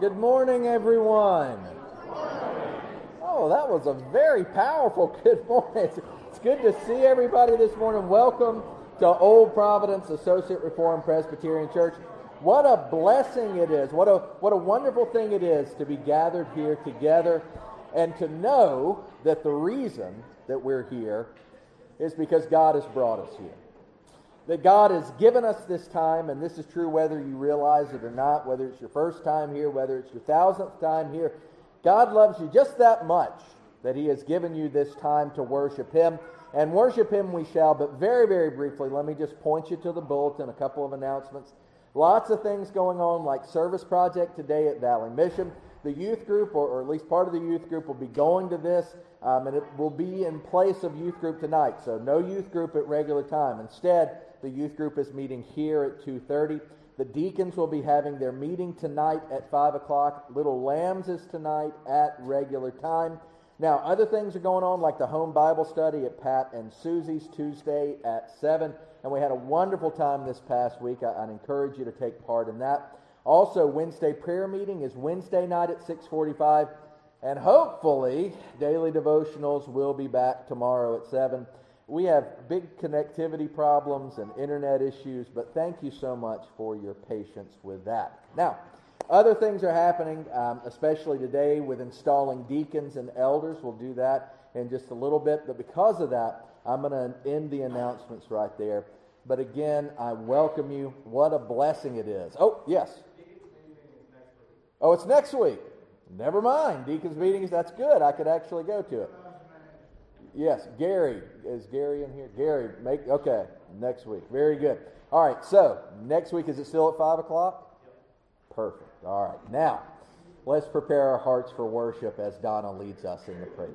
Good morning, everyone. Oh, that was a very powerful good morning. It's, it's good to see everybody this morning. Welcome to Old Providence Associate Reformed Presbyterian Church. What a blessing it is. What a, what a wonderful thing it is to be gathered here together and to know that the reason that we're here is because God has brought us here that God has given us this time, and this is true whether you realize it or not, whether it's your first time here, whether it's your thousandth time here. God loves you just that much that He has given you this time to worship Him. And worship Him we shall, but very, very briefly, let me just point you to the bulletin, a couple of announcements. Lots of things going on, like Service Project today at Valley Mission. The youth group, or, or at least part of the youth group, will be going to this, um, and it will be in place of youth group tonight. So no youth group at regular time. Instead, the youth group is meeting here at 2.30. The deacons will be having their meeting tonight at 5 o'clock. Little Lambs is tonight at regular time. Now, other things are going on, like the home Bible study at Pat and Susie's Tuesday at 7. And we had a wonderful time this past week. I, would encourage you to take part in that. Also, Wednesday prayer meeting is Wednesday night at 645. And hopefully, daily devotionals will be back tomorrow at 7 we have big connectivity problems and internet issues, but thank you so much for your patience with that. Now, other things are happening, um, especially today with installing deacons and elders. We'll do that in just a little bit, but because of that, I'm going to end the announcements right there. But again, I welcome you. What a blessing it is. Oh, yes. Oh, it's next week. Never mind. Deacons meetings, that's good. I could actually go to it. Yes, Gary. Is Gary in here? Gary, make okay. Next week. Very good. All right, so next week is it still at five o'clock? Perfect. All right. Now, let's prepare our hearts for worship as Donna leads us in the prayer.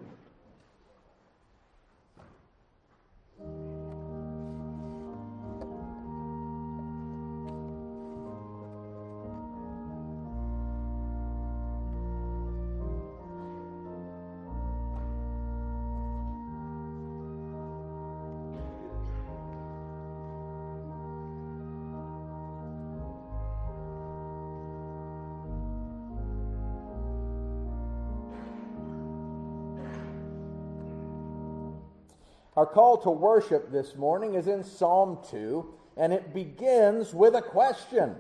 Our call to worship this morning is in Psalm 2, and it begins with a question.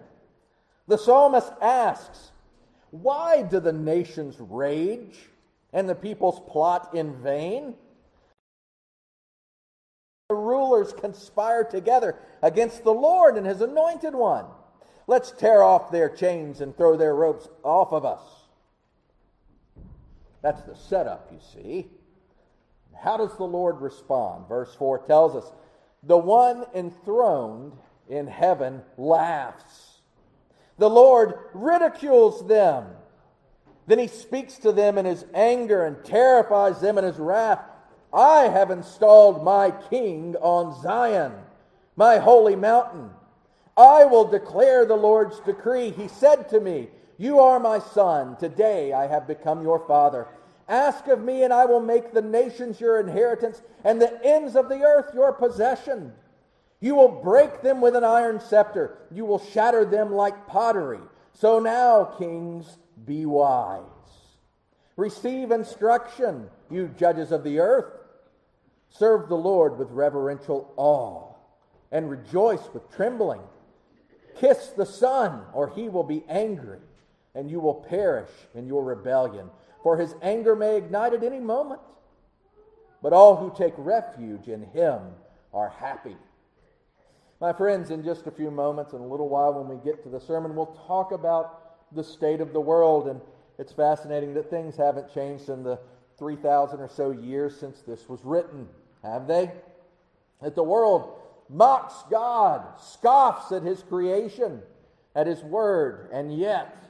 The psalmist asks, Why do the nations rage and the peoples plot in vain? The rulers conspire together against the Lord and his anointed one. Let's tear off their chains and throw their ropes off of us. That's the setup, you see. How does the Lord respond? Verse 4 tells us the one enthroned in heaven laughs. The Lord ridicules them. Then he speaks to them in his anger and terrifies them in his wrath. I have installed my king on Zion, my holy mountain. I will declare the Lord's decree. He said to me, You are my son. Today I have become your father. Ask of me, and I will make the nations your inheritance and the ends of the earth your possession. You will break them with an iron scepter, you will shatter them like pottery. So now, kings, be wise. Receive instruction, you judges of the earth. Serve the Lord with reverential awe and rejoice with trembling. Kiss the Son, or he will be angry, and you will perish in your rebellion for his anger may ignite at any moment. But all who take refuge in him are happy. My friends, in just a few moments, in a little while when we get to the sermon, we'll talk about the state of the world. And it's fascinating that things haven't changed in the 3,000 or so years since this was written, have they? That the world mocks God, scoffs at his creation, at his word, and yet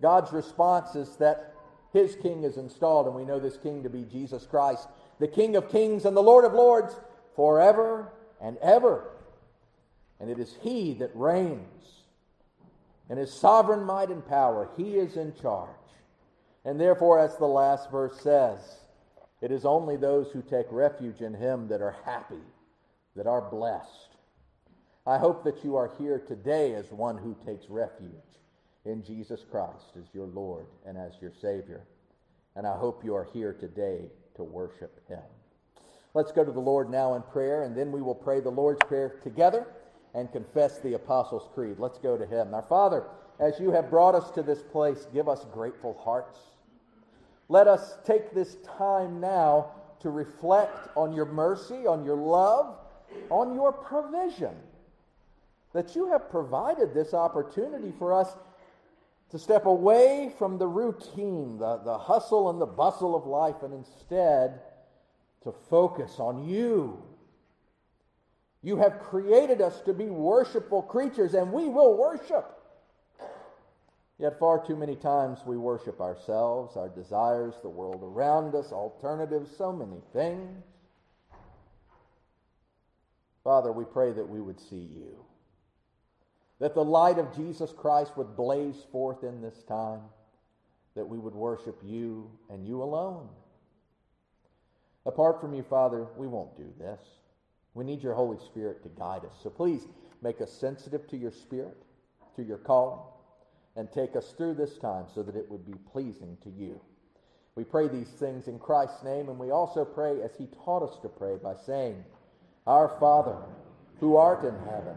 God's response is that his king is installed, and we know this king to be Jesus Christ, the King of kings and the Lord of lords, forever and ever. And it is he that reigns. In his sovereign might and power, he is in charge. And therefore, as the last verse says, it is only those who take refuge in him that are happy, that are blessed. I hope that you are here today as one who takes refuge in Jesus Christ as your Lord and as your Savior. And I hope you are here today to worship him. Let's go to the Lord now in prayer, and then we will pray the Lord's Prayer together and confess the Apostles' Creed. Let's go to him. Our Father, as you have brought us to this place, give us grateful hearts. Let us take this time now to reflect on your mercy, on your love, on your provision. That you have provided this opportunity for us to step away from the routine, the, the hustle and the bustle of life, and instead to focus on you. You have created us to be worshipful creatures, and we will worship. Yet, far too many times we worship ourselves, our desires, the world around us, alternatives, so many things. Father, we pray that we would see you that the light of Jesus Christ would blaze forth in this time, that we would worship you and you alone. Apart from you, Father, we won't do this. We need your Holy Spirit to guide us. So please make us sensitive to your Spirit, to your calling, and take us through this time so that it would be pleasing to you. We pray these things in Christ's name, and we also pray as he taught us to pray by saying, Our Father, who art in heaven,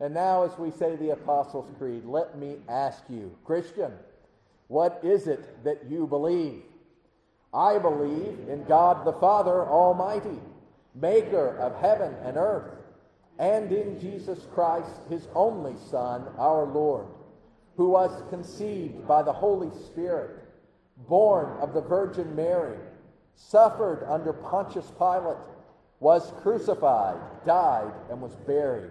And now, as we say the Apostles' Creed, let me ask you, Christian, what is it that you believe? I believe in God the Father Almighty, maker of heaven and earth, and in Jesus Christ, his only Son, our Lord, who was conceived by the Holy Spirit, born of the Virgin Mary, suffered under Pontius Pilate, was crucified, died, and was buried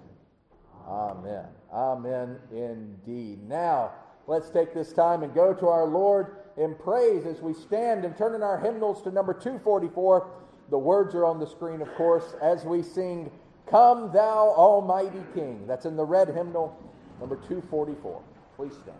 Amen. Amen indeed. Now, let's take this time and go to our Lord in praise as we stand and turn in our hymnals to number 244. The words are on the screen, of course, as we sing, Come Thou Almighty King. That's in the red hymnal, number 244. Please stand.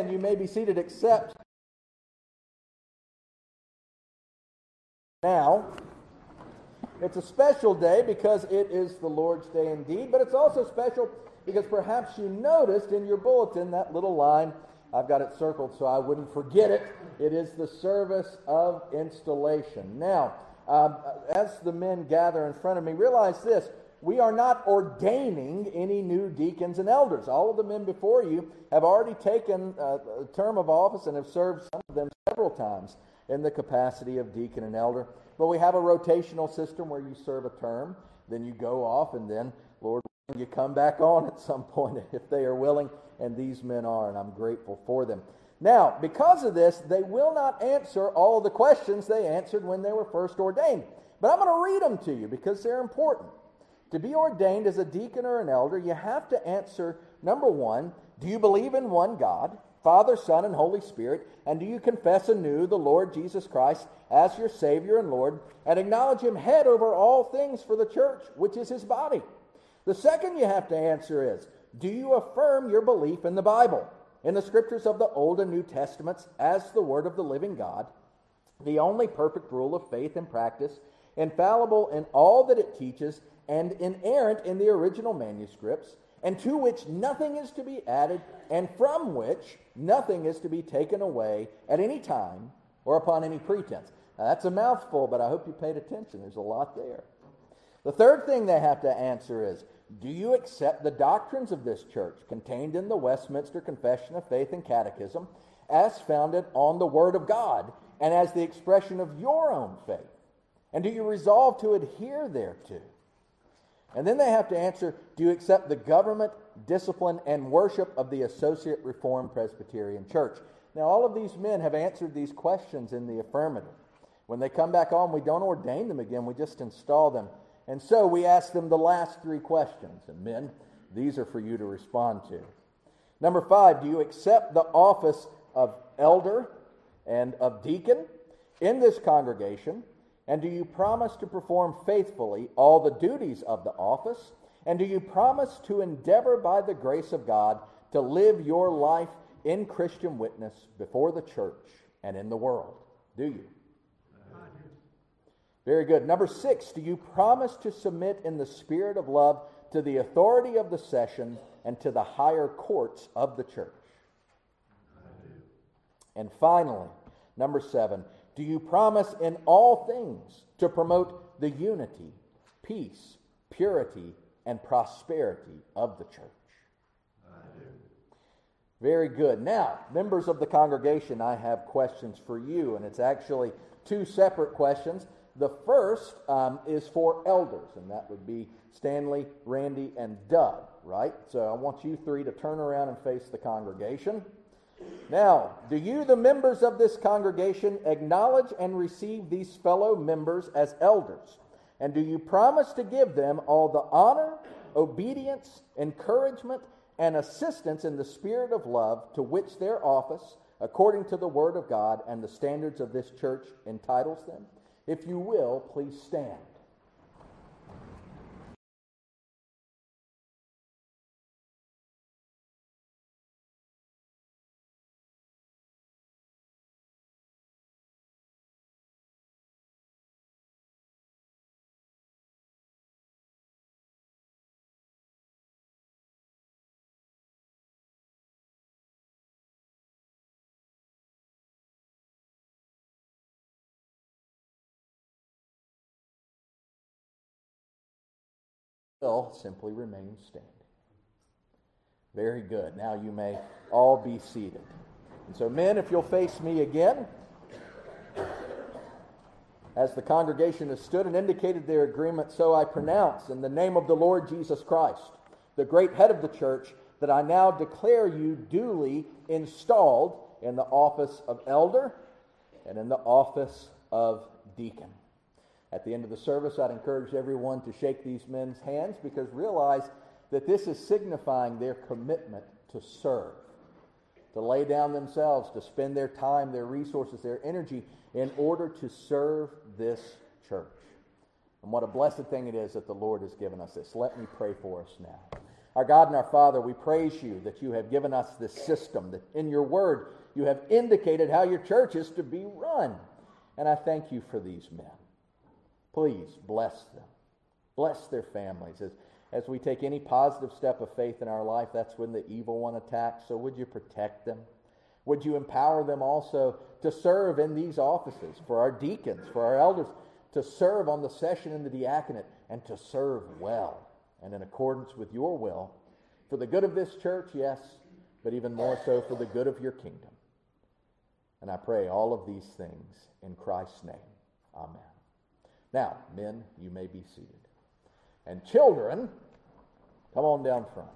Amen. You may be seated, except now. It's a special day because it is the Lord's Day indeed, but it's also special because perhaps you noticed in your bulletin that little line. I've got it circled so I wouldn't forget it. It is the service of installation. Now, um, as the men gather in front of me, realize this we are not ordaining any new deacons and elders. All of the men before you have already taken uh, a term of office and have served some of them several times in the capacity of deacon and elder. But we have a rotational system where you serve a term, then you go off, and then, Lord, you come back on at some point if they are willing, and these men are, and I'm grateful for them. Now, because of this, they will not answer all the questions they answered when they were first ordained. But I'm going to read them to you because they're important. To be ordained as a deacon or an elder, you have to answer number one, do you believe in one God, Father, Son, and Holy Spirit? And do you confess anew the Lord Jesus Christ as your Savior and Lord, and acknowledge Him head over all things for the church, which is His body? The second you have to answer is, do you affirm your belief in the Bible, in the scriptures of the Old and New Testaments, as the Word of the living God, the only perfect rule of faith and practice, infallible in all that it teaches, and inerrant in the original manuscripts, and to which nothing is to be added, and from which nothing is to be taken away at any time or upon any pretense. Now, that's a mouthful, but I hope you paid attention. There's a lot there. The third thing they have to answer is Do you accept the doctrines of this church contained in the Westminster Confession of Faith and Catechism as founded on the Word of God and as the expression of your own faith? And do you resolve to adhere thereto? And then they have to answer Do you accept the government, discipline, and worship of the Associate Reformed Presbyterian Church? Now, all of these men have answered these questions in the affirmative. When they come back on, we don't ordain them again, we just install them. And so we ask them the last three questions. And men, these are for you to respond to. Number five, do you accept the office of elder and of deacon in this congregation? And do you promise to perform faithfully all the duties of the office? And do you promise to endeavor by the grace of God to live your life in Christian witness before the church and in the world? Do you? Very good. Number six, do you promise to submit in the spirit of love to the authority of the session and to the higher courts of the church? And finally, number seven, do you promise in all things to promote the unity, peace, purity, and prosperity of the church? I do. Very good. Now, members of the congregation, I have questions for you, and it's actually two separate questions. The first um, is for elders, and that would be Stanley, Randy, and Doug, right? So I want you three to turn around and face the congregation. Now, do you, the members of this congregation, acknowledge and receive these fellow members as elders? And do you promise to give them all the honor, obedience, encouragement, and assistance in the spirit of love to which their office, according to the Word of God and the standards of this church, entitles them? If you will, please stand. Will simply remain standing. Very good. Now you may all be seated. And so, men, if you'll face me again, as the congregation has stood and indicated their agreement, so I pronounce in the name of the Lord Jesus Christ, the great head of the church, that I now declare you duly installed in the office of elder and in the office of deacon. At the end of the service, I'd encourage everyone to shake these men's hands because realize that this is signifying their commitment to serve, to lay down themselves, to spend their time, their resources, their energy in order to serve this church. And what a blessed thing it is that the Lord has given us this. Let me pray for us now. Our God and our Father, we praise you that you have given us this system, that in your word you have indicated how your church is to be run. And I thank you for these men. Please bless them. Bless their families. As, as we take any positive step of faith in our life, that's when the evil one attacks. So would you protect them? Would you empower them also to serve in these offices for our deacons, for our elders, to serve on the session in the diaconate, and to serve well and in accordance with your will for the good of this church, yes, but even more so for the good of your kingdom. And I pray all of these things in Christ's name. Amen. Now, men, you may be seated. And children, come on down front.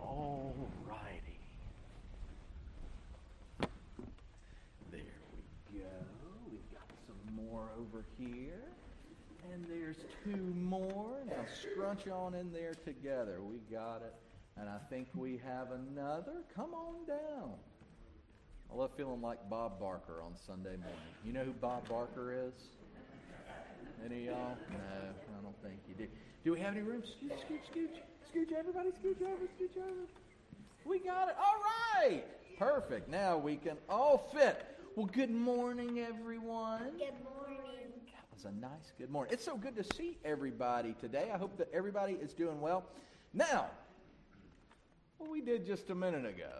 All righty. There we go. We've got some more over here. And there's two more. Now scrunch on in there together. We got it. And I think we have another. Come on down. I love feeling like Bob Barker on Sunday morning. You know who Bob Barker is? Any of y'all? No, I don't think you do. Do we have any room? Scooch, scooch, scooch. Scooch, everybody, scooch over, scooch over. We got it. All right. Perfect. Now we can all fit. Well, good morning, everyone. Good morning. That was a nice good morning. It's so good to see everybody today. I hope that everybody is doing well. Now, what we did just a minute ago,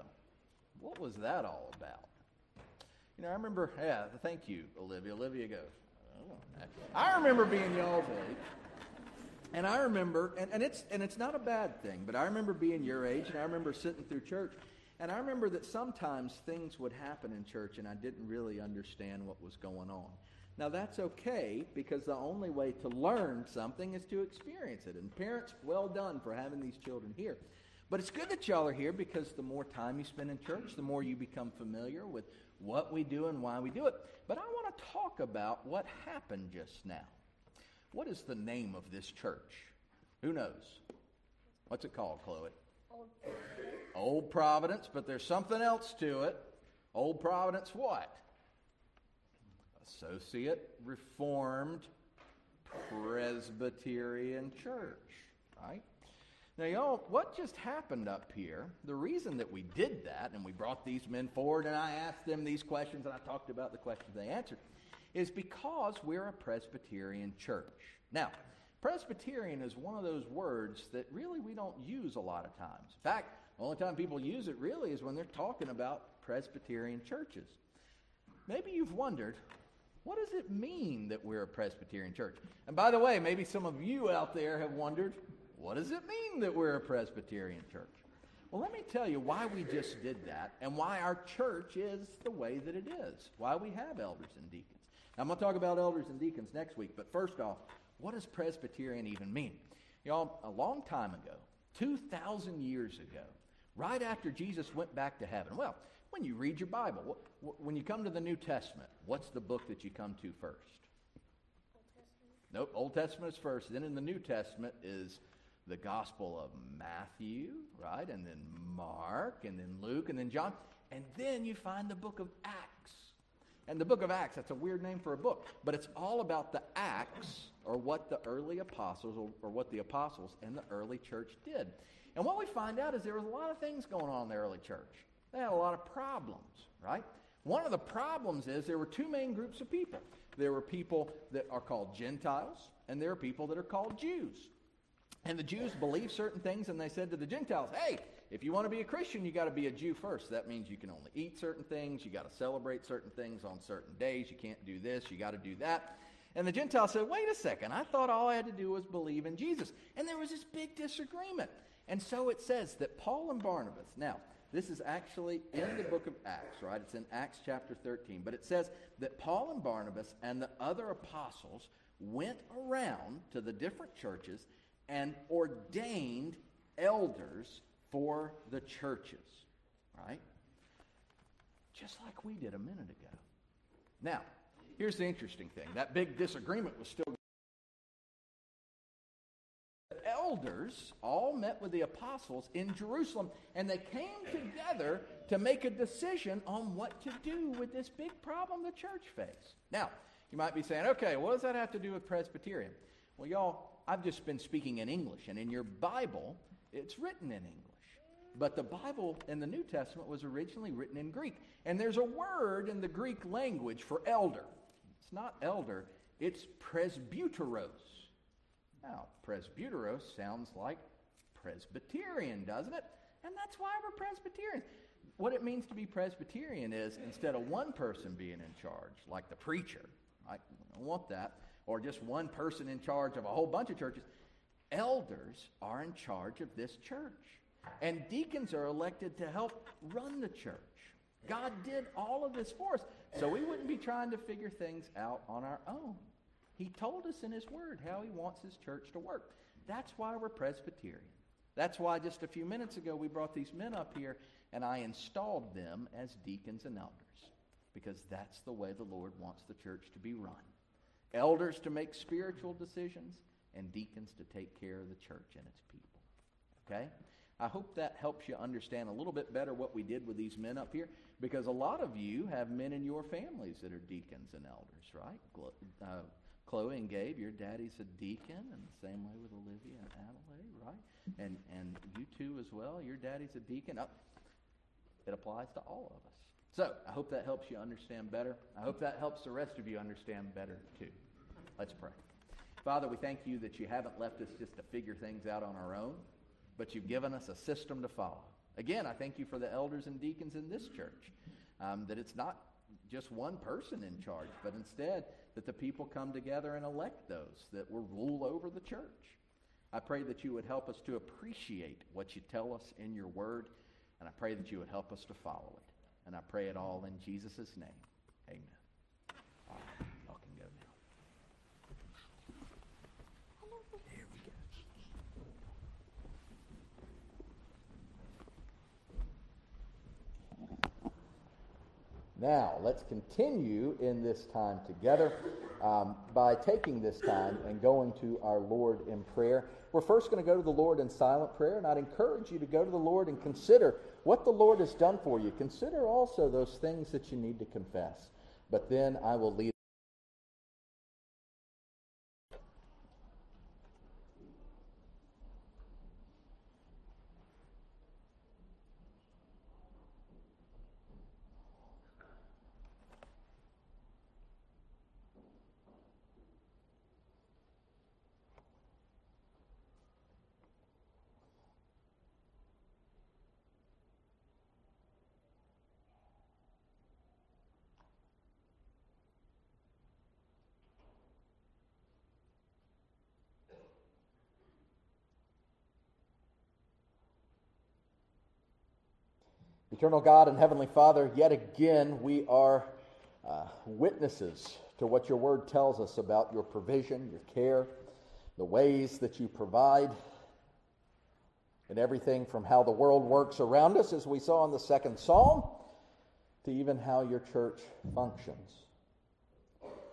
what was that all about? You know, I remember, yeah, thank you, Olivia. Olivia goes, oh, I remember being y'all's age. And I remember, and, and, it's, and it's not a bad thing, but I remember being your age, and I remember sitting through church, and I remember that sometimes things would happen in church, and I didn't really understand what was going on. Now, that's okay, because the only way to learn something is to experience it. And parents, well done for having these children here. But it's good that y'all are here because the more time you spend in church, the more you become familiar with what we do and why we do it. But I want to talk about what happened just now. What is the name of this church? Who knows? What's it called, Chloe? Old Old Providence, but there's something else to it. Old Providence what? Associate Reformed Presbyterian Church, right? Now, y'all, what just happened up here, the reason that we did that, and we brought these men forward and I asked them these questions and I talked about the questions they answered, is because we're a Presbyterian church. Now, Presbyterian is one of those words that really we don't use a lot of times. In fact, the only time people use it really is when they're talking about Presbyterian churches. Maybe you've wondered, what does it mean that we're a Presbyterian church? And by the way, maybe some of you out there have wondered, what does it mean that we're a Presbyterian church? Well, let me tell you why we just did that and why our church is the way that it is, why we have elders and deacons. Now, I'm going to talk about elders and deacons next week, but first off, what does Presbyterian even mean? Y'all, a long time ago, 2,000 years ago, right after Jesus went back to heaven, well, when you read your Bible, when you come to the New Testament, what's the book that you come to first? Old Testament. Nope, Old Testament is first. Then in the New Testament is the Gospel of Matthew, right? And then Mark, and then Luke, and then John. And then you find the book of Acts. And the book of Acts, that's a weird name for a book, but it's all about the Acts, or what the early apostles, or, or what the apostles and the early church did. And what we find out is there was a lot of things going on in the early church. They had a lot of problems, right? One of the problems is there were two main groups of people. There were people that are called Gentiles, and there are people that are called Jews. And the Jews believed certain things, and they said to the Gentiles, hey, if you want to be a Christian, you got to be a Jew first. That means you can only eat certain things, you got to celebrate certain things on certain days, you can't do this, you got to do that. And the Gentiles said, wait a second, I thought all I had to do was believe in Jesus. And there was this big disagreement. And so it says that Paul and Barnabas, now, this is actually in the book of Acts, right? It's in Acts chapter 13. But it says that Paul and Barnabas and the other apostles went around to the different churches and ordained elders for the churches, right? Just like we did a minute ago. Now, here's the interesting thing that big disagreement was still. The elders all met with the apostles in Jerusalem, and they came together to make a decision on what to do with this big problem the church faced. Now, You might be saying, okay, what does that have to do with Presbyterian? Well, y'all, I've just been speaking in English, and in your Bible, it's written in English. But the Bible in the New Testament was originally written in Greek. And there's a word in the Greek language for elder. It's not elder, it's presbyteros. Now, presbyteros sounds like Presbyterian, doesn't it? And that's why we're Presbyterians. What it means to be Presbyterian is instead of one person being in charge, like the preacher, I don't want that, or just one person in charge of a whole bunch of churches, elders are in charge of this church. And deacons are elected to help run the church. God did all of this for us, so we wouldn't be trying to figure things out on our own. He told us in His Word how He wants His church to work. That's why we're Presbyterian. That's why just a few minutes ago we brought these men up here and I installed them as deacons and elders because that's the way the Lord wants the church to be run. Elders to make spiritual decisions and deacons to take care of the church and its people. Okay? I hope that helps you understand a little bit better what we did with these men up here because a lot of you have men in your families that are deacons and elders, right? Uh, Chloe and Gabe, your daddy's a deacon, and the same way with Olivia and Adelaide, right? And and you too as well. Your daddy's a deacon. Oh, it applies to all of us. So I hope that helps you understand better. I hope that helps the rest of you understand better too. Let's pray. Father, we thank you that you haven't left us just to figure things out on our own, but you've given us a system to follow. Again, I thank you for the elders and deacons in this church, um, that it's not just one person in charge, but instead that the people come together and elect those that will rule over the church. I pray that you would help us to appreciate what you tell us in your word, and I pray that you would help us to follow it. And I pray it all in Jesus' name. Amen. All right, y'all can go now. Here we go. Now, let's continue in this time together um, by taking this time and going to our Lord in prayer. We're first going to go to the Lord in silent prayer, and I'd encourage you to go to the Lord and consider what the Lord has done for you. Consider also those things that you need to confess. But then I will lead. Eternal God and Heavenly Father, yet again we are uh, witnesses to what your word tells us about your provision, your care, the ways that you provide, and everything from how the world works around us, as we saw in the second psalm, to even how your church functions.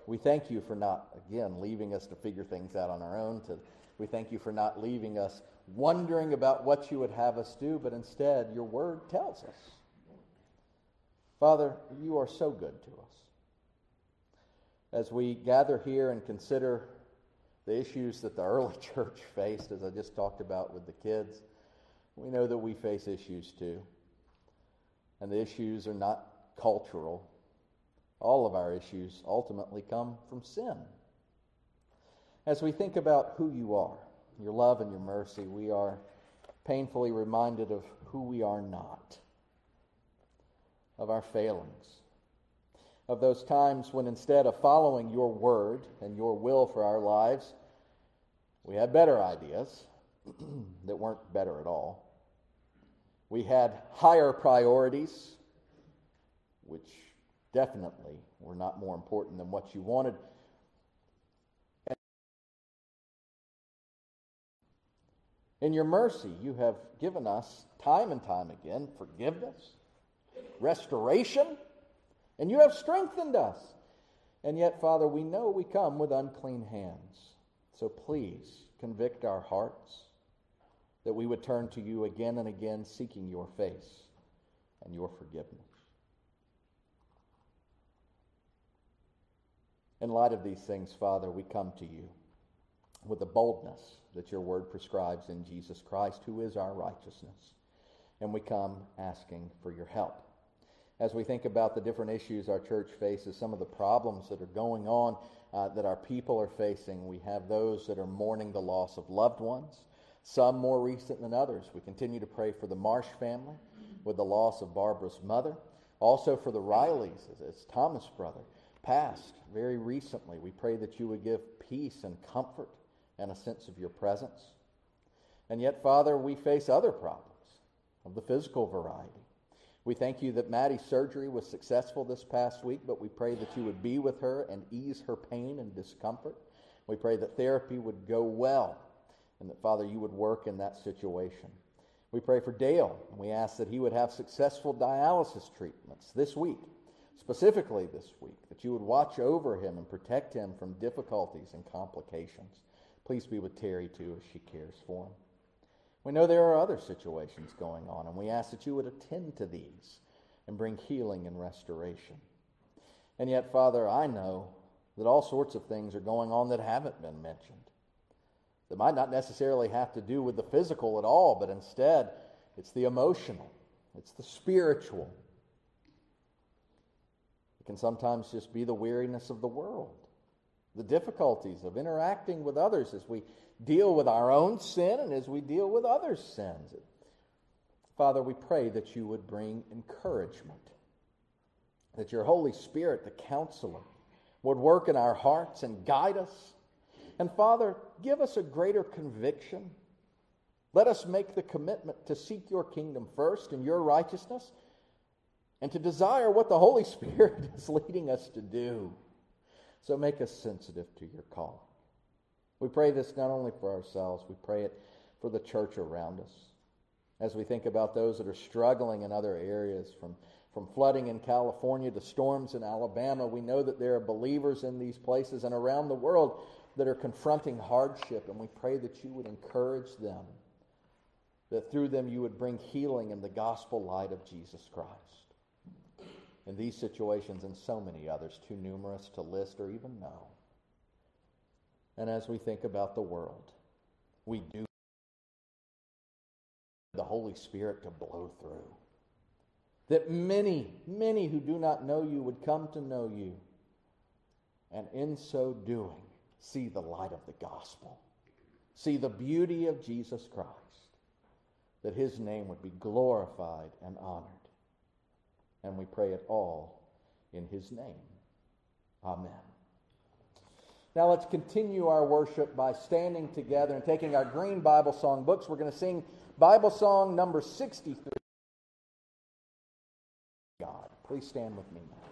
We thank you for not, again, leaving us to figure things out on our own. To, we thank you for not leaving us wondering about what you would have us do, but instead your word tells us. Father, you are so good to us. As we gather here and consider the issues that the early church faced, as I just talked about with the kids, we know that we face issues too. And the issues are not cultural. All of our issues ultimately come from sin. As we think about who you are, your love and your mercy, we are painfully reminded of who we are not, of our failings, of those times when instead of following your word and your will for our lives, we had better ideas that weren't better at all. We had higher priorities, which definitely were not more important than what you wanted. In your mercy, you have given us time and time again forgiveness, restoration, and you have strengthened us. And yet, Father, we know we come with unclean hands. So please convict our hearts that we would turn to you again and again, seeking your face and your forgiveness. In light of these things, Father, we come to you with the boldness that your word prescribes in Jesus Christ, who is our righteousness. And we come asking for your help. As we think about the different issues our church faces, some of the problems that are going on uh, that our people are facing, we have those that are mourning the loss of loved ones, some more recent than others. We continue to pray for the Marsh family with the loss of Barbara's mother, also for the Rileys, as Thomas' brother passed very recently. We pray that you would give peace and comfort and a sense of your presence. And yet, Father, we face other problems of the physical variety. We thank you that Maddie's surgery was successful this past week, but we pray that you would be with her and ease her pain and discomfort. We pray that therapy would go well and that, Father, you would work in that situation. We pray for Dale, and we ask that he would have successful dialysis treatments this week specifically this week, that you would watch over him and protect him from difficulties and complications. Please be with Terry, too, as she cares for him. We know there are other situations going on, and we ask that you would attend to these and bring healing and restoration. And yet, Father, I know that all sorts of things are going on that haven't been mentioned. That might not necessarily have to do with the physical at all, but instead, it's the emotional, it's the spiritual, it can sometimes just be the weariness of the world, the difficulties of interacting with others as we deal with our own sin and as we deal with others' sins. Father, we pray that you would bring encouragement, that your Holy Spirit, the counselor, would work in our hearts and guide us. And Father, give us a greater conviction. Let us make the commitment to seek your kingdom first and your righteousness and to desire what the Holy Spirit is leading us to do. So make us sensitive to your call. We pray this not only for ourselves, we pray it for the church around us. As we think about those that are struggling in other areas, from, from flooding in California to storms in Alabama, we know that there are believers in these places and around the world that are confronting hardship, and we pray that you would encourage them, that through them you would bring healing in the gospel light of Jesus Christ in these situations and so many others, too numerous to list or even know. And as we think about the world, we do the Holy Spirit to blow through. That many, many who do not know you would come to know you, and in so doing, see the light of the gospel, see the beauty of Jesus Christ, that his name would be glorified and honored. And we pray it all in his name. Amen. Now let's continue our worship by standing together and taking our green Bible song books. We're going to sing Bible song number 63. God. Please stand with me now.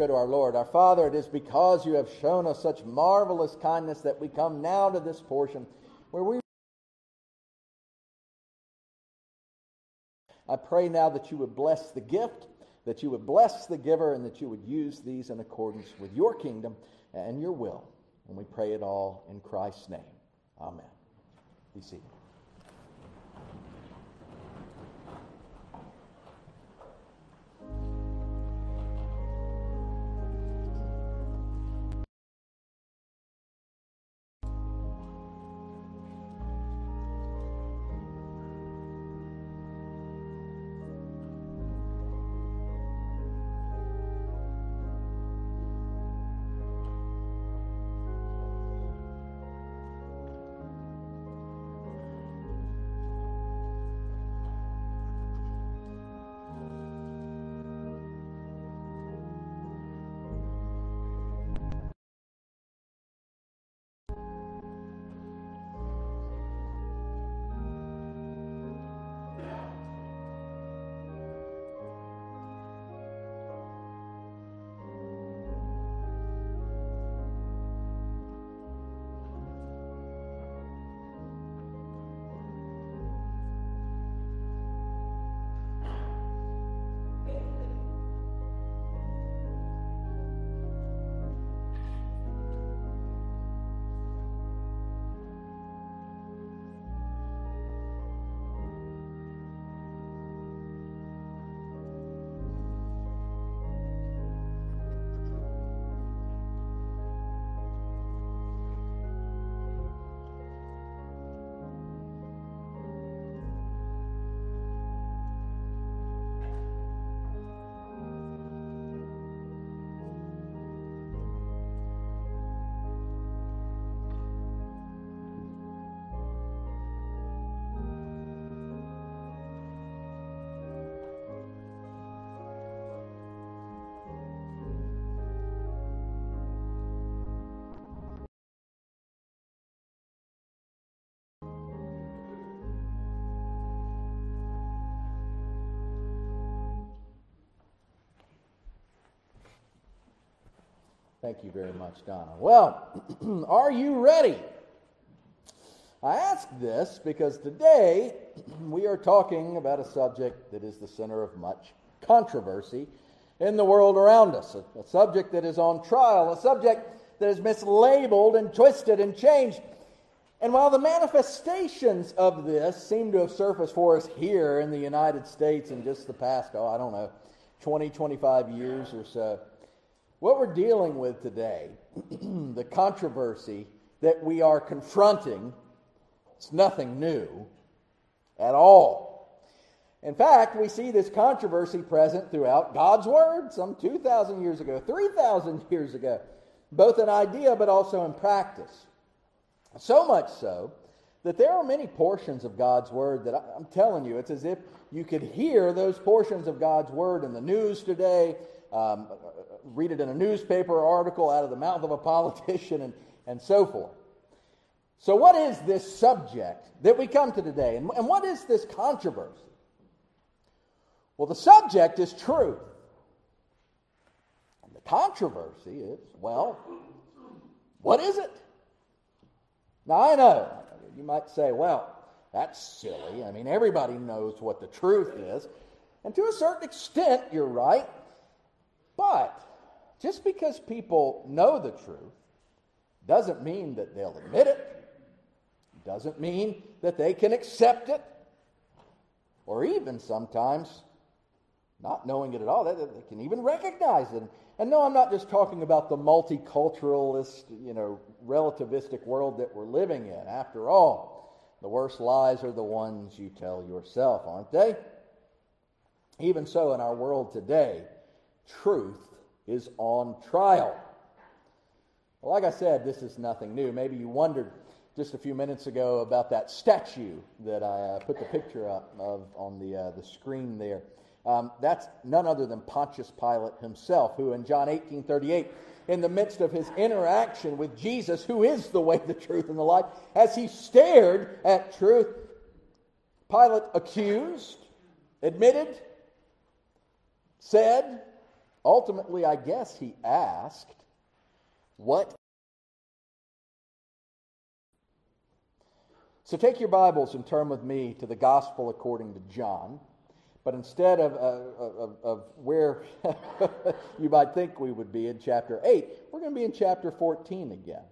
Go to our Lord. Our Father, it is because you have shown us such marvelous kindness that we come now to this portion where we. I pray now that you would bless the gift, that you would bless the giver, and that you would use these in accordance with your kingdom and your will. And we pray it all in Christ's name. Amen. Be seated. Thank you very much, Donna. Well, are you ready? I ask this because today we are talking about a subject that is the center of much controversy in the world around us, a, a subject that is on trial, a subject that is mislabeled and twisted and changed. And while the manifestations of this seem to have surfaced for us here in the United States in just the past, oh, I don't know, 20, 25 years or so, what we're dealing with today, the controversy that we are confronting, it's nothing new at all. In fact, we see this controversy present throughout God's Word some 2,000 years ago, 3,000 years ago, both in idea but also in practice. So much so that there are many portions of God's Word that I'm telling you, it's as if you could hear those portions of God's Word in the news today, um, read it in a newspaper article out of the mouth of a politician, and, and so forth. So, what is this subject that we come to today? And, and what is this controversy? Well, the subject is truth. And the controversy is, well, what is it? Now, I know you might say, well, that's silly. I mean, everybody knows what the truth is. And to a certain extent, you're right. But just because people know the truth doesn't mean that they'll admit it, doesn't mean that they can accept it, or even sometimes not knowing it at all, they, they can even recognize it. And no, I'm not just talking about the multiculturalist, you know, relativistic world that we're living in. After all, the worst lies are the ones you tell yourself, aren't they? Even so, in our world today, truth is on trial. Well, like I said, this is nothing new. Maybe you wondered just a few minutes ago about that statue that I uh, put the picture up of on the, uh, the screen there. Um, that's none other than Pontius Pilate himself, who in John 18 38, in the midst of his interaction with Jesus, who is the way, the truth, and the life, as he stared at truth, Pilate accused, admitted, said, Ultimately, I guess he asked, What? So take your Bibles and turn with me to the Gospel according to John. But instead of, uh, of, of where you might think we would be in chapter 8, we're going to be in chapter 14 again.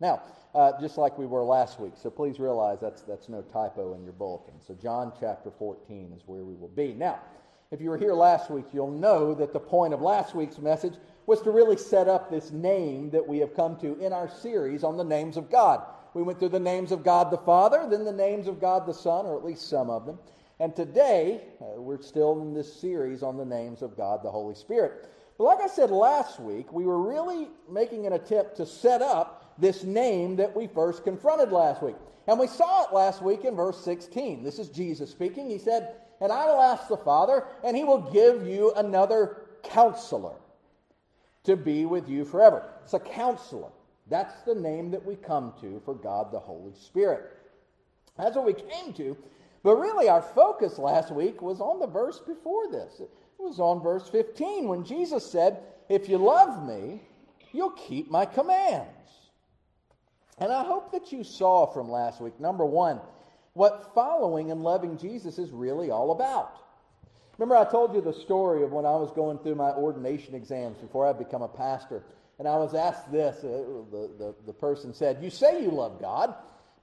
Now, uh, just like we were last week, so please realize that's, that's no typo in your bulletin. So, John chapter 14 is where we will be. Now, if you were here last week, you'll know that the point of last week's message was to really set up this name that we have come to in our series on the names of God. We went through the names of God the Father, then the names of God the Son, or at least some of them. And today, uh, we're still in this series on the names of God the Holy Spirit. But like I said last week, we were really making an attempt to set up this name that we first confronted last week. And we saw it last week in verse 16. This is Jesus speaking. He said, And I will ask the Father, and he will give you another counselor to be with you forever. It's a counselor. That's the name that we come to for God the Holy Spirit. That's what we came to but really, our focus last week was on the verse before this. It was on verse 15 when Jesus said, If you love me, you'll keep my commands. And I hope that you saw from last week, number one, what following and loving Jesus is really all about. Remember, I told you the story of when I was going through my ordination exams before I become a pastor. And I was asked this uh, the, the, the person said, You say you love God,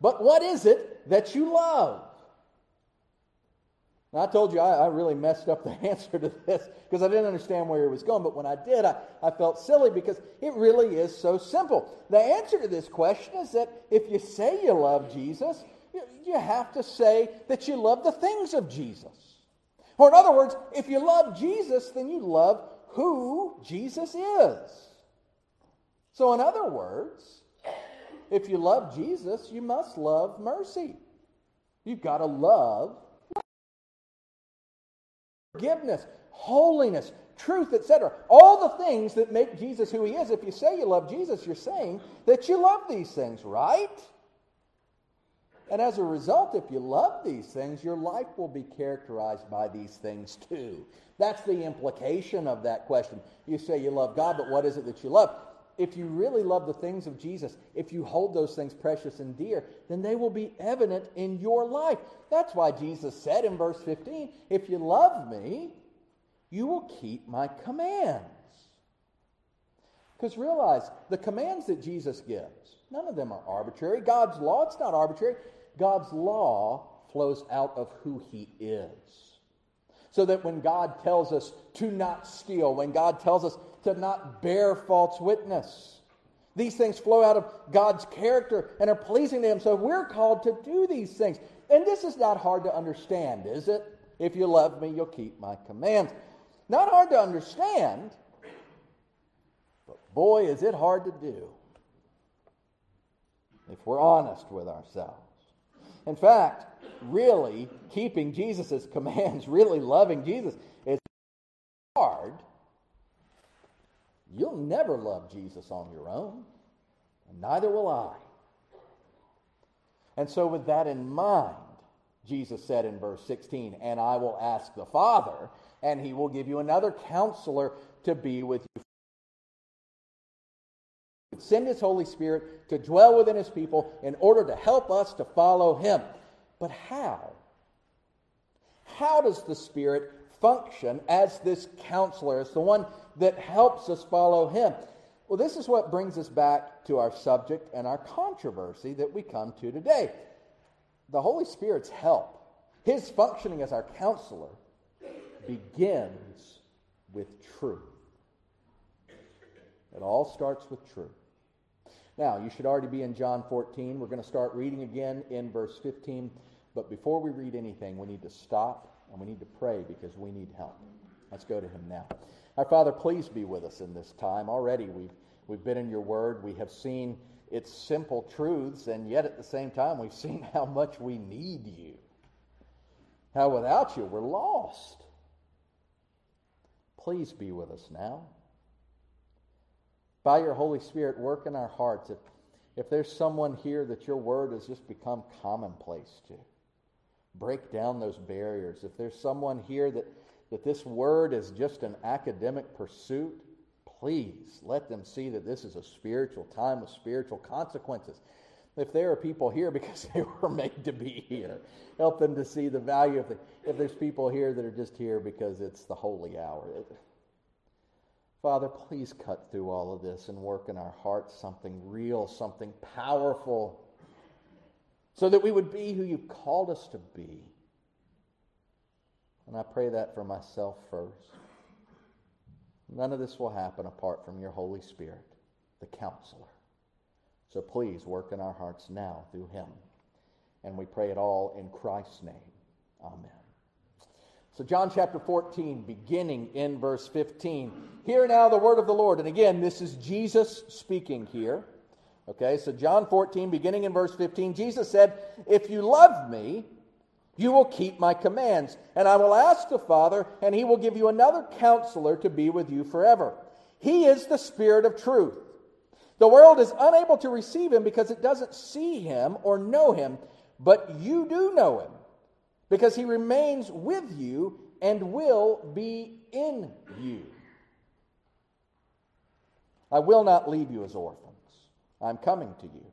but what is it that you love? I told you I, I, really messed up the answer to this because I didn't understand where he was going. But when I did, I, I felt silly because it really is so simple. The answer to this question is that if you say you love Jesus, you have to say that you love the things of Jesus. Or, in other words, if you love Jesus, then you love who Jesus is. So, in other words, if you love Jesus, you must love mercy. You've got to love forgiveness, holiness, truth, etc. All the things that make Jesus who he is. If you say you love Jesus, you're saying that you love these things, right? And as a result, if you love these things, your life will be characterized by these things too. That's the implication of that question. You say you love God, but what is it that you love? If you really love the things of Jesus, if you hold those things precious and dear, then they will be evident in your life. That's why Jesus said in verse 15, If you love me, you will keep my commands. Because realize, the commands that Jesus gives, none of them are arbitrary. God's law, it's not arbitrary. God's law flows out of who he is. So that when God tells us to not steal, when God tells us to not bear false witness, these things flow out of God's character and are pleasing to Him. So we're called to do these things. And this is not hard to understand, is it? If you love me, you'll keep my commands. Not hard to understand, but boy, is it hard to do if we're honest with ourselves. In fact, really keeping Jesus' commands, really loving Jesus, is hard. You'll never love Jesus on your own, and neither will I. And so, with that in mind, Jesus said in verse 16, And I will ask the Father, and he will give you another counselor to be with you. Send his Holy Spirit to dwell within his people in order to help us to follow him. But how? How does the Spirit function as this counselor, as the one that helps us follow him? Well, this is what brings us back to our subject and our controversy that we come to today. The Holy Spirit's help, his functioning as our counselor, begins with truth. It all starts with truth. Now, you should already be in John 14. We're going to start reading again in verse 15. But before we read anything, we need to stop and we need to pray because we need help. Let's go to him now. Our Father, please be with us in this time. Already we've, we've been in your word. We have seen its simple truths, and yet at the same time, we've seen how much we need you. How without you, we're lost. Please be with us now. By your Holy Spirit, work in our hearts. If, if there's someone here that your word has just become commonplace to, break down those barriers. If there's someone here that that this word is just an academic pursuit, please let them see that this is a spiritual time with spiritual consequences. If there are people here because they were made to be here, help them to see the value of it. If there's people here that are just here because it's the holy hour. Father, please cut through all of this and work in our hearts something real, something powerful, so that we would be who you called us to be. And I pray that for myself first. None of this will happen apart from your Holy Spirit, the counselor. So please work in our hearts now through him. And we pray it all in Christ's name. Amen. So, John chapter 14, beginning in verse 15. Hear now the word of the Lord. And again, this is Jesus speaking here. Okay, so John 14, beginning in verse 15, Jesus said, If you love me, you will keep my commands. And I will ask the Father, and he will give you another counselor to be with you forever. He is the Spirit of truth. The world is unable to receive him because it doesn't see him or know him, but you do know him because he remains with you and will be in you. I will not leave you as orphans. I'm coming to you.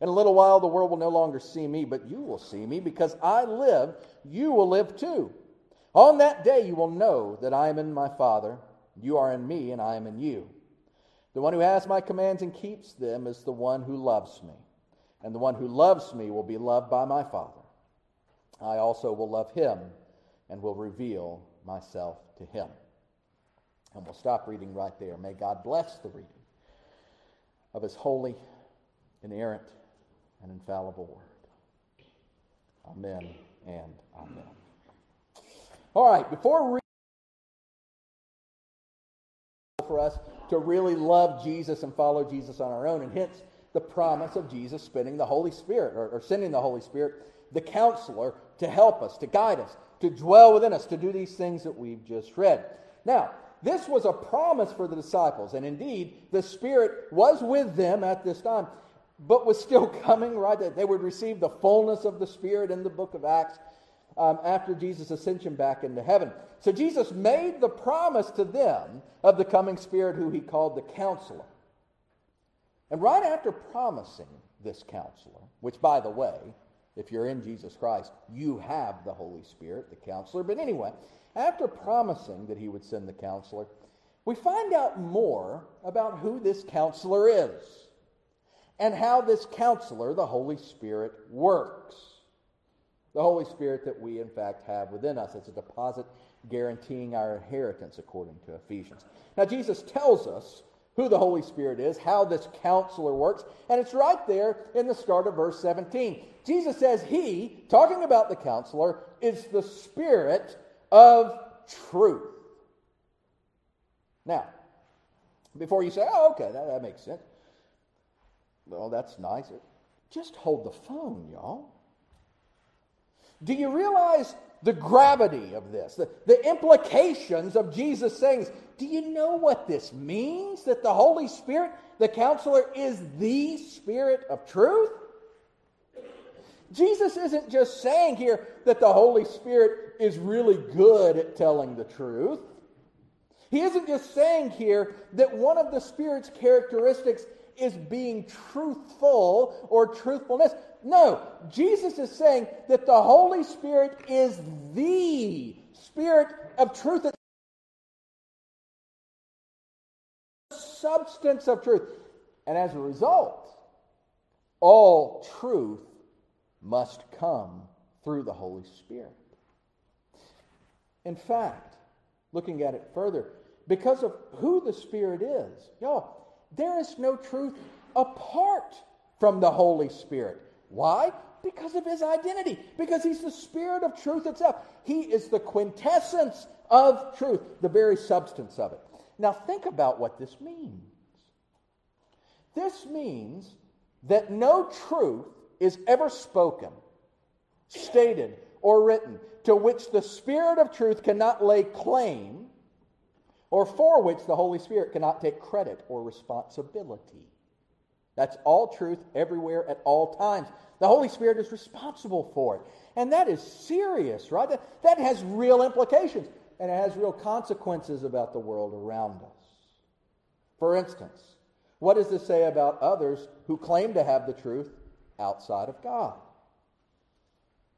In a little while, the world will no longer see me, but you will see me because I live. You will live too. On that day, you will know that I am in my Father, you are in me, and I am in you. The one who has my commands and keeps them is the one who loves me. And the one who loves me will be loved by my Father. I also will love him and will reveal myself to him. And we'll stop reading right there. May God bless the reading of his holy, inerrant, and infallible word. Amen and amen. All right, before we for us to really love Jesus and follow Jesus on our own, and hence the promise of Jesus spending the Holy Spirit or, or sending the Holy Spirit, the counselor, to help us, to guide us, to dwell within us, to do these things that we've just read. Now, this was a promise for the disciples, and indeed, the Spirit was with them at this time, but was still coming, right? That they would receive the fullness of the Spirit in the book of Acts um, after Jesus' ascension back into heaven. So Jesus made the promise to them of the coming Spirit, who he called the counselor. And right after promising this counselor, which, by the way, if you're in Jesus Christ, you have the Holy Spirit, the counselor. But anyway, after promising that he would send the counselor, we find out more about who this counselor is and how this counselor, the Holy Spirit, works. The Holy Spirit that we, in fact, have within us. It's a deposit guaranteeing our inheritance, according to Ephesians. Now, Jesus tells us who the Holy Spirit is, how this counselor works, and it's right there in the start of verse 17. Jesus says he, talking about the counselor, is the Spirit of truth. Now, before you say, oh, okay, that, that makes sense. Well, that's nice. Just hold the phone, y'all. Do you realize the gravity of this, the, the implications of Jesus saying Do you know what this means? That the Holy Spirit, the counselor, is the Spirit of truth? Jesus isn't just saying here that the Holy Spirit is really good at telling the truth. He isn't just saying here that one of the Spirit's characteristics is being truthful or truthfulness. No, Jesus is saying that the Holy Spirit is the Spirit of truth. Substance of truth. And as a result, all truth must come through the Holy Spirit. In fact, looking at it further, because of who the Spirit is, y'all, there is no truth apart from the Holy Spirit. Why? Because of his identity, because he's the Spirit of truth itself. He is the quintessence of truth, the very substance of it. Now, think about what this means. This means that no truth is ever spoken, stated, or written to which the Spirit of truth cannot lay claim or for which the Holy Spirit cannot take credit or responsibility. That's all truth everywhere at all times. The Holy Spirit is responsible for it. And that is serious, right? That, that has real implications. And it has real consequences about the world around us. For instance, what does this say about others who claim to have the truth outside of God?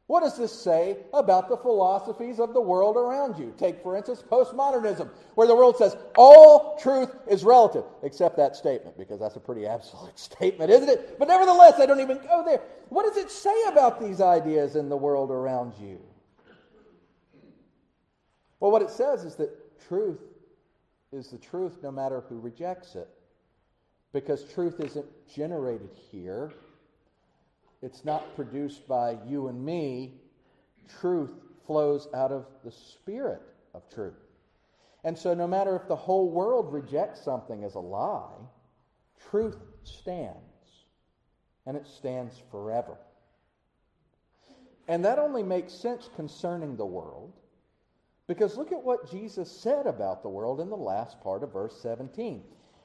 What does this say about the philosophies of the world around you? Take, for instance, postmodernism, where the world says all truth is relative, except that statement, because that's a pretty absolute statement, isn't it? But nevertheless, I don't even go there. What does it say about these ideas in the world around you? Well, what it says is that truth is the truth no matter who rejects it. Because truth isn't generated here, it's not produced by you and me. Truth flows out of the Spirit of truth. And so, no matter if the whole world rejects something as a lie, truth stands. And it stands forever. And that only makes sense concerning the world because look at what Jesus said about the world in the last part of verse 17.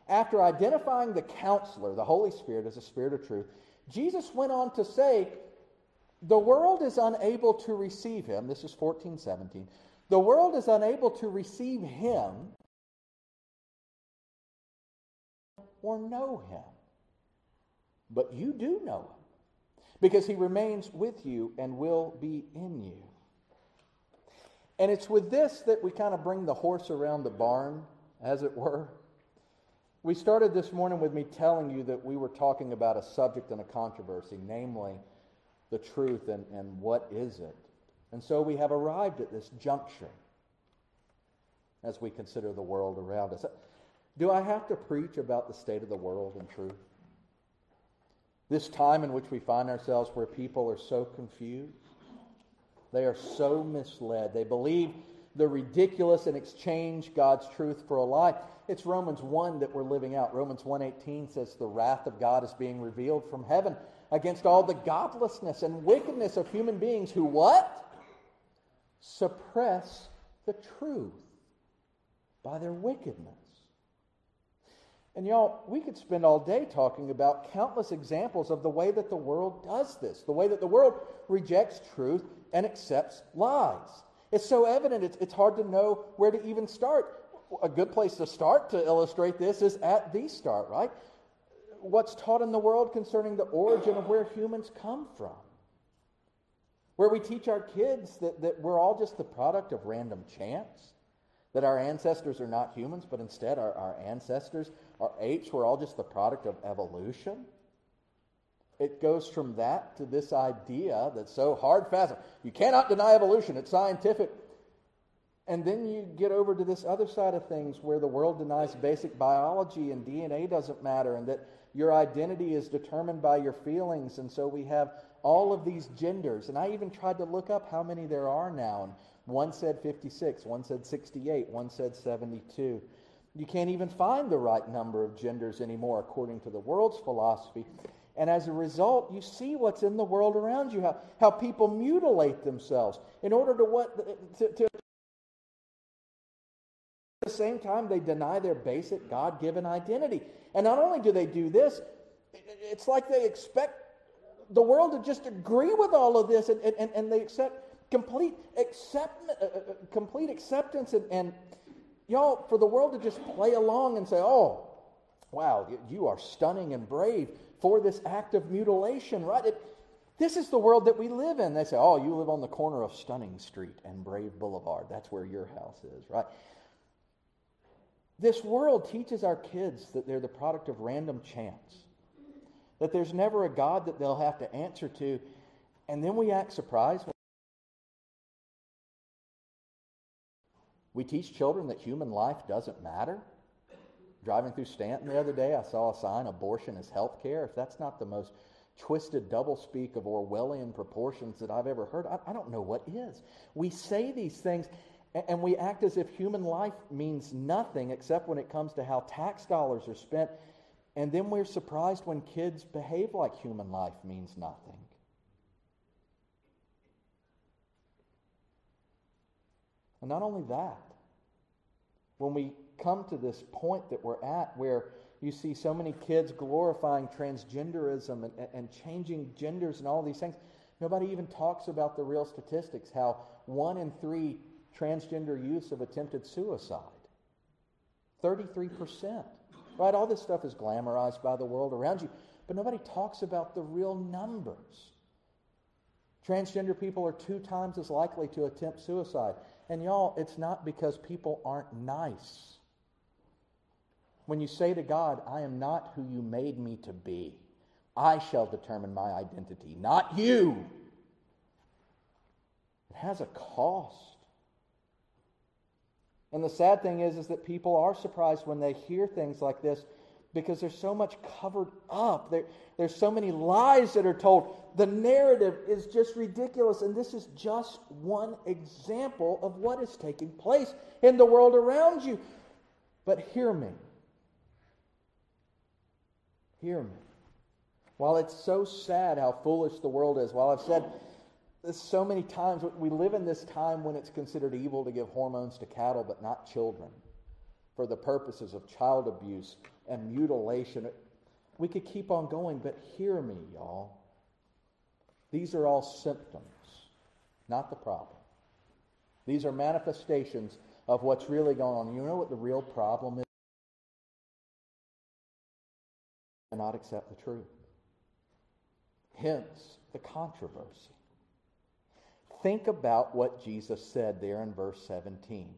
After identifying the counselor, the Holy Spirit, as a spirit of truth, Jesus went on to say, The world is unable to receive him. This is 14, 17. The world is unable to receive him or know him. But you do know him because he remains with you and will be in you. And it's with this that we kind of bring the horse around the barn, as it were. We started this morning with me telling you that we were talking about a subject and a controversy, namely the truth and, and what is it. And so we have arrived at this juncture as we consider the world around us. Do I have to preach about the state of the world and truth? This time in which we find ourselves where people are so confused, they are so misled. They believe the ridiculous and exchange God's truth for a lie. It's Romans 1 that we're living out. Romans 1:18 says the wrath of God is being revealed from heaven against all the godlessness and wickedness of human beings who what? Suppress the truth by their wickedness. And y'all, we could spend all day talking about countless examples of the way that the world does this, the way that the world rejects truth and accepts lies. It's so evident, it's, it's hard to know where to even start a good place to start to illustrate this is at the start, right? What's taught in the world concerning the origin of where humans come from. Where we teach our kids that, that we're all just the product of random chance, that our ancestors are not humans, but instead our, our ancestors, are apes, We're all just the product of evolution. It goes from that to this idea that's so hard fast. You cannot deny evolution, it's scientific. And then you get over to this other side of things where the world denies basic biology and DNA doesn't matter and that your identity is determined by your feelings. And so we have all of these genders. And I even tried to look up how many there are now. And one said 56, one said 68, one said 72. You can't even find the right number of genders anymore according to the world's philosophy. And as a result, you see what's in the world around you, how, how people mutilate themselves in order to what to, to the same time, they deny their basic God given identity. And not only do they do this, it's like they expect the world to just agree with all of this and, and, and they accept complete, accept, uh, uh, complete acceptance. And, and, y'all, for the world to just play along and say, oh, wow, you are stunning and brave for this act of mutilation, right? It, this is the world that we live in. They say, oh, you live on the corner of Stunning Street and Brave Boulevard. That's where your house is, right? This world teaches our kids that they're the product of random chance, that there's never a God that they'll have to answer to, and then we act surprised. We teach children that human life doesn't matter. Driving through Stanton the other day, I saw a sign abortion is health care. If that's not the most twisted doublespeak of Orwellian proportions that I've ever heard, I, I don't know what is. We say these things and we act as if human life means nothing except when it comes to how tax dollars are spent. And then we're surprised when kids behave like human life means nothing. And not only that, when we come to this point that we're at where you see so many kids glorifying transgenderism and, and changing genders and all these things, nobody even talks about the real statistics how one in three transgender youths have attempted suicide. 33%. Right? All this stuff is glamorized by the world around you, but nobody talks about the real numbers. Transgender people are two times as likely to attempt suicide. And y'all, it's not because people aren't nice. When you say to God, I am not who you made me to be, I shall determine my identity, not you. It has a cost. And the sad thing is, is that people are surprised when they hear things like this because there's so much covered up. There, there's so many lies that are told. The narrative is just ridiculous. And this is just one example of what is taking place in the world around you. But hear me. Hear me. While it's so sad how foolish the world is, while I've said this so many times, we live in this time when it's considered evil to give hormones to cattle but not children for the purposes of child abuse and mutilation. We could keep on going, but hear me, y'all. These are all symptoms, not the problem. These are manifestations of what's really going on. You know what the real problem is? Not accept the truth. Hence the controversy. Think about what Jesus said there in verse 17.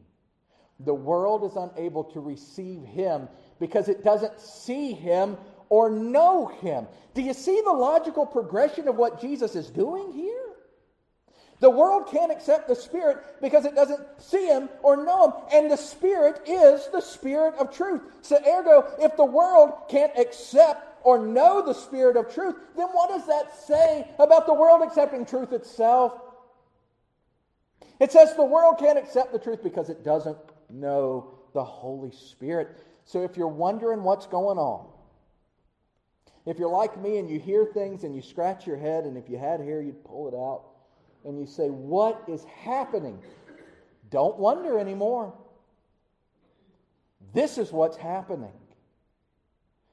The world is unable to receive him because it doesn't see him or know him. Do you see the logical progression of what Jesus is doing here? The world can't accept the Spirit because it doesn't see Him or know Him. And the Spirit is the Spirit of truth. So, ergo, if the world can't accept or know the Spirit of truth, then what does that say about the world accepting truth itself? It says the world can't accept the truth because it doesn't know the Holy Spirit. So if you're wondering what's going on, if you're like me and you hear things and you scratch your head, and if you had hair, you'd pull it out, and you say, What is happening? Don't wonder anymore. This is what's happening.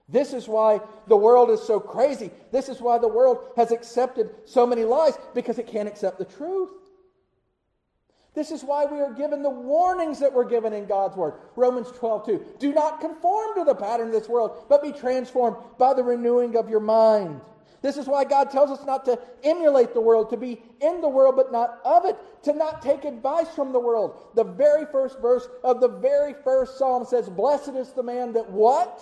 This is why the world is so crazy. This is why the world has accepted so many lies because it can't accept the truth. This is why we are given the warnings that we're given in God's Word. Romans 12, 2. Do not conform to the pattern of this world, but be transformed by the renewing of your mind. This is why God tells us not to emulate the world, to be in the world, but not of it, to not take advice from the world. The very first verse of the very first psalm says, Blessed is the man that what?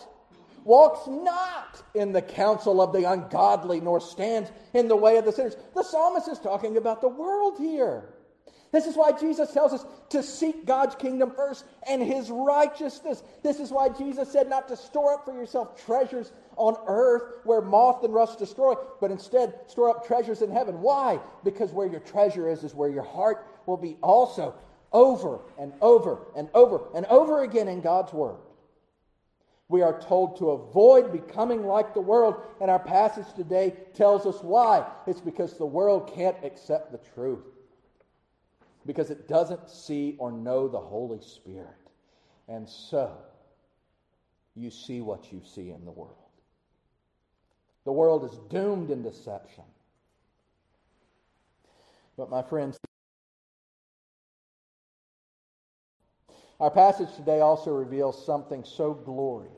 Walks not in the counsel of the ungodly, nor stands in the way of the sinners. The psalmist is talking about the world here. This is why Jesus tells us to seek God's kingdom first and his righteousness. This is why Jesus said not to store up for yourself treasures on earth where moth and rust destroy, but instead store up treasures in heaven. Why? Because where your treasure is, is where your heart will be also. Over and over and over and over again in God's Word. We are told to avoid becoming like the world, and our passage today tells us why. It's because the world can't accept the truth because it doesn't see or know the Holy Spirit. And so, you see what you see in the world. The world is doomed in deception. But, my friends, our passage today also reveals something so glorious,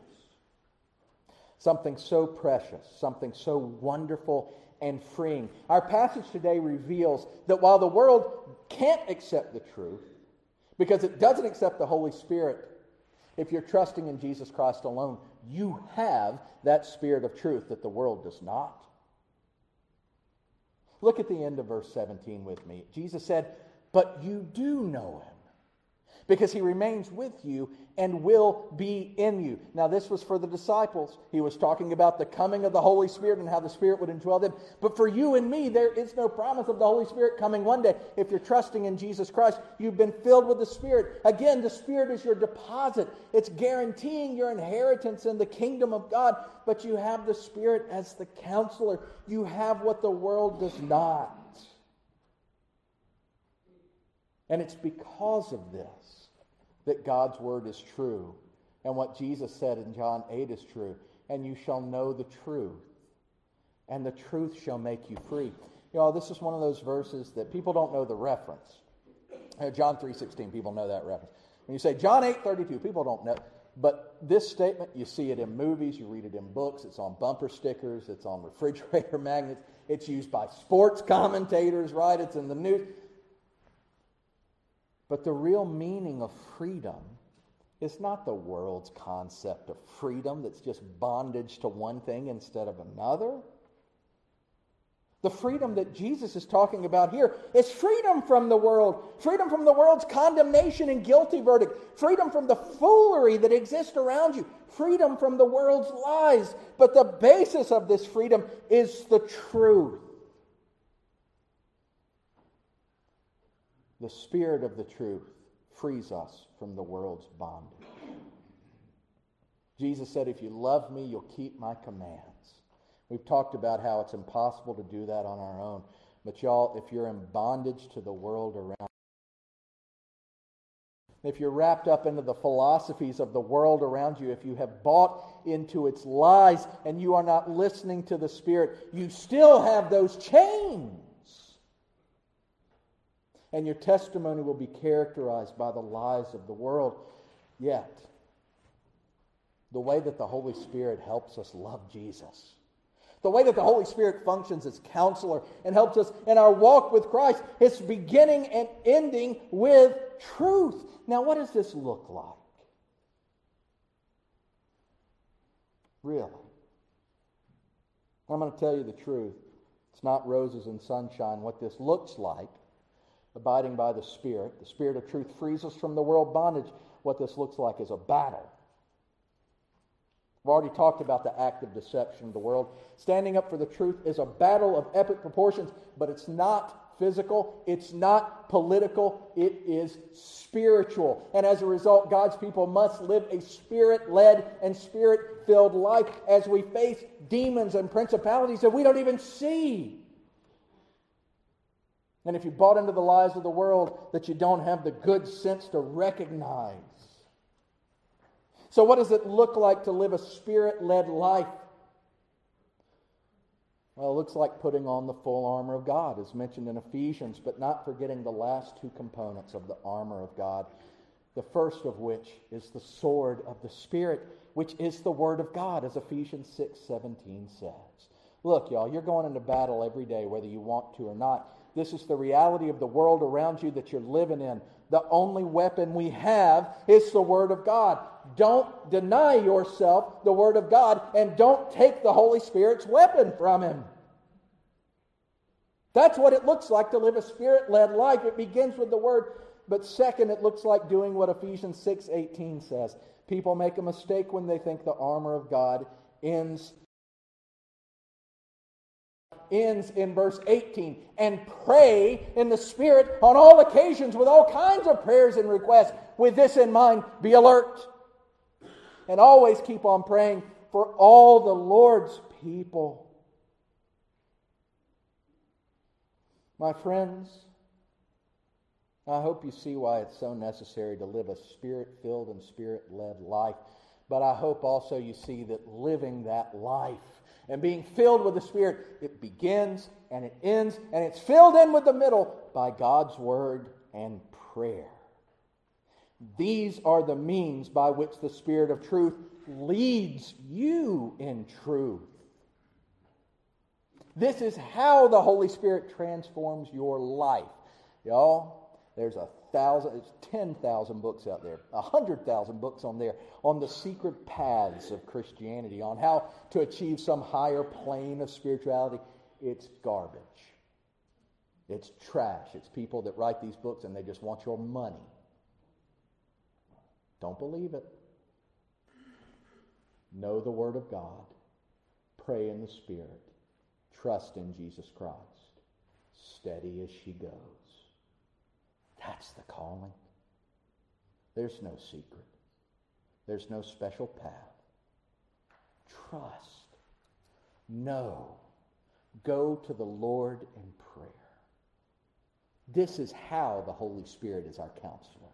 something so precious, something so wonderful and freeing. Our passage today reveals that while the world can't accept the truth, because it doesn't accept the Holy Spirit, if you're trusting in Jesus Christ alone, you have that spirit of truth that the world does not. Look at the end of verse 17 with me. Jesus said, But you do know him because he remains with you and will be in you. Now, this was for the disciples. He was talking about the coming of the Holy Spirit and how the Spirit would indwell them. But for you and me, there is no promise of the Holy Spirit coming one day. If you're trusting in Jesus Christ, you've been filled with the Spirit. Again, the Spirit is your deposit, it's guaranteeing your inheritance in the kingdom of God. But you have the Spirit as the counselor, you have what the world does not. And it's because of this that God's word is true and what Jesus said in John 8 is true. And you shall know the truth, and the truth shall make you free. You know, this is one of those verses that people don't know the reference. Uh, John 3.16, people know that reference. When you say John 8.32, people don't know. But this statement, you see it in movies, you read it in books, it's on bumper stickers, it's on refrigerator magnets, it's used by sports commentators, right? It's in the news. But the real meaning of freedom is not the world's concept of freedom that's just bondage to one thing instead of another. The freedom that Jesus is talking about here is freedom from the world, freedom from the world's condemnation and guilty verdict, freedom from the foolery that exists around you, freedom from the world's lies. But the basis of this freedom is the truth. The Spirit of the truth frees us from the world's bondage. Jesus said, If you love me, you'll keep my commands. We've talked about how it's impossible to do that on our own. But y'all, if you're in bondage to the world around you, if you're wrapped up into the philosophies of the world around you, if you have bought into its lies and you are not listening to the Spirit, you still have those chains. And your testimony will be characterized by the lies of the world. Yet, the way that the Holy Spirit helps us love Jesus the way that the Holy Spirit functions as counselor and helps us in our walk with Christ is beginning and ending with truth. Now, what does this look like? Really? I'm going to tell you the truth. It's not roses and sunshine. What this looks like, abiding by the Spirit, the Spirit of truth frees us from the world bondage. What this looks like is a battle. We've already talked about the act of deception of the world. Standing up for the truth is a battle of epic proportions, but it's not physical, it's not political, it is spiritual. And as a result, God's people must live a spirit led and spirit filled life as we face demons and principalities that we don't even see. And if you bought into the lies of the world that you don't have the good sense to recognize, so, what does it look like to live a spirit led life? Well, it looks like putting on the full armor of God, as mentioned in Ephesians, but not forgetting the last two components of the armor of God. The first of which is the sword of the Spirit, which is the Word of God, as Ephesians 6 17 says. Look, y'all, you're going into battle every day, whether you want to or not. This is the reality of the world around you that you're living in. The only weapon we have is the Word of God. Don't deny yourself the Word of God and don't take the Holy Spirit's weapon from Him. That's what it looks like to live a spirit led life. It begins with the Word. But second, it looks like doing what Ephesians 6 18 says. People make a mistake when they think the armor of God ends ends in verse 18 and pray in the Spirit on all occasions with all kinds of prayers and requests. With this in mind, be alert and always keep on praying for all the Lord's people. My friends, I hope you see why it's so necessary to live a spirit filled and spirit led life. But I hope also you see that living that life and being filled with the Spirit, it begins and it ends and it's filled in with the middle by God's Word and prayer. These are the means by which the Spirit of truth leads you in truth. This is how the Holy Spirit transforms your life. Y'all, there's a thousand, it's 10,000 books out there, 100,000 books on there on the secret paths of Christianity, on how to achieve some higher plane of spirituality. It's garbage. It's trash. It's people that write these books and they just want your money. Don't believe it. Know the Word of God. Pray in the Spirit. Trust in Jesus Christ. Steady as she goes. That's the calling. There's no secret. There's no special path. Trust. Know. Go to the Lord in prayer. This is how the Holy Spirit is our counselor.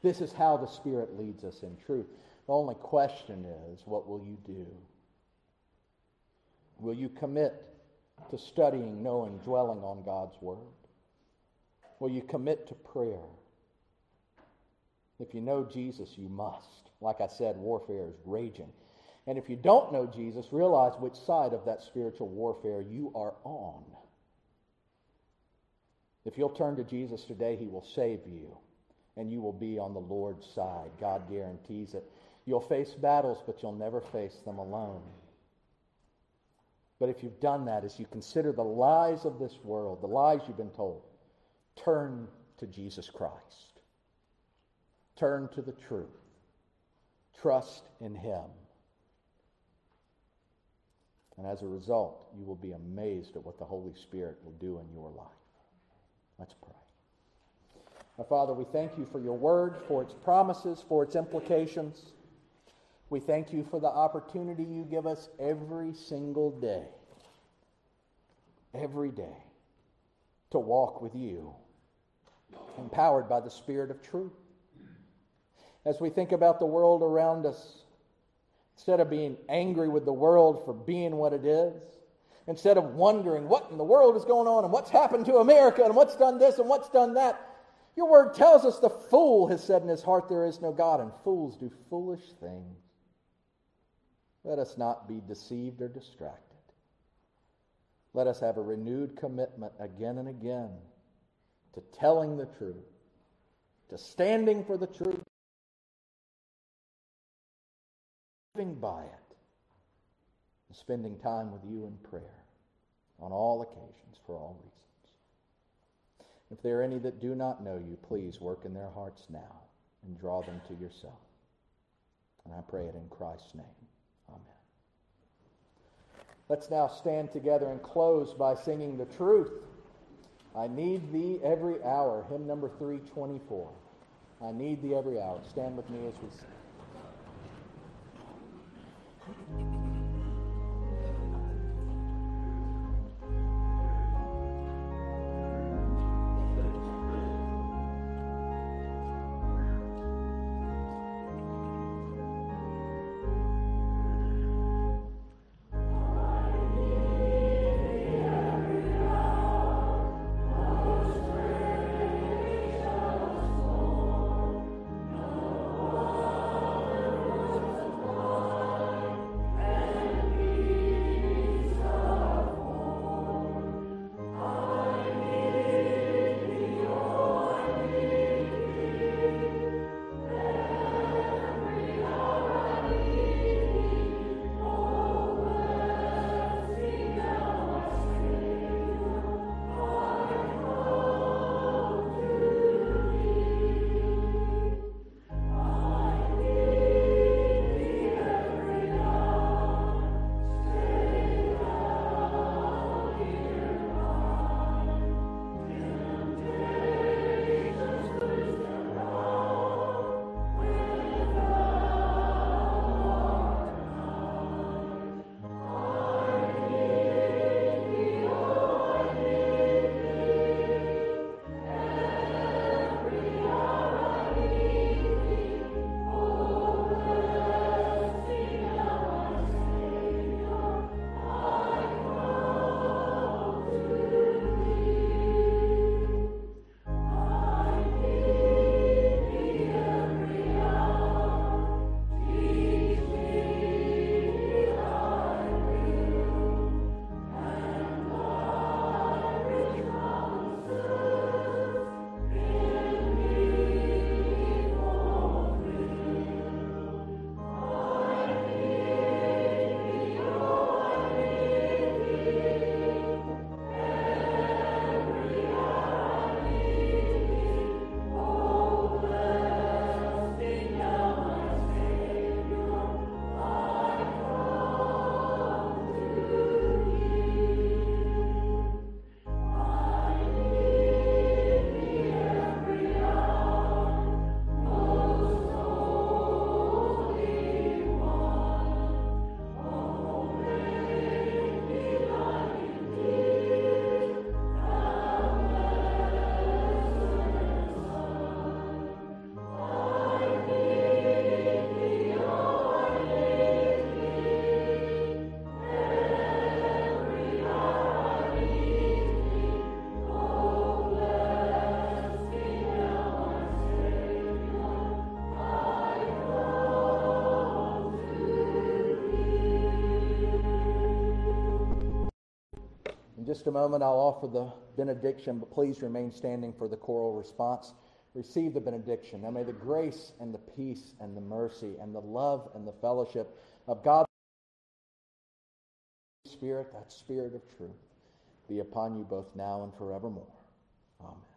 This is how the Spirit leads us in truth. The only question is, what will you do? Will you commit to studying, knowing, dwelling on God's Word? Will you commit to prayer? If you know Jesus, you must. Like I said, warfare is raging. And if you don't know Jesus, realize which side of that spiritual warfare you are on. If you'll turn to Jesus today, he will save you, and you will be on the Lord's side. God guarantees it. You'll face battles, but you'll never face them alone. But if you've done that, as you consider the lies of this world, the lies you've been told, turn to Jesus Christ. Turn to the truth. Trust in Him. And as a result, you will be amazed at what the Holy Spirit will do in your life. Let's pray. Father, we thank you for your word, for its promises, for its implications. We thank you for the opportunity you give us every single day, every day, to walk with you, empowered by the Spirit of truth. As we think about the world around us, instead of being angry with the world for being what it is, instead of wondering what in the world is going on and what's happened to America and what's done this and what's done that, your word tells us the fool has said in his heart there is no God, and fools do foolish things. Let us not be deceived or distracted. Let us have a renewed commitment again and again to telling the truth, to standing for the truth, living by it, and spending time with you in prayer on all occasions for all reasons. If there are any that do not know you, please work in their hearts now and draw them to yourself. And I pray it in Christ's name. Amen. Let's now stand together and close by singing the truth. I need thee every hour. Hymn number 324. I need thee every hour. Stand with me as we sing. Just a moment, I'll offer the benediction, but please remain standing for the choral response. Receive the benediction. Now may the grace and the peace and the mercy and the love and the fellowship of God, Spirit, that Spirit of truth, be upon you both now and forevermore. Amen.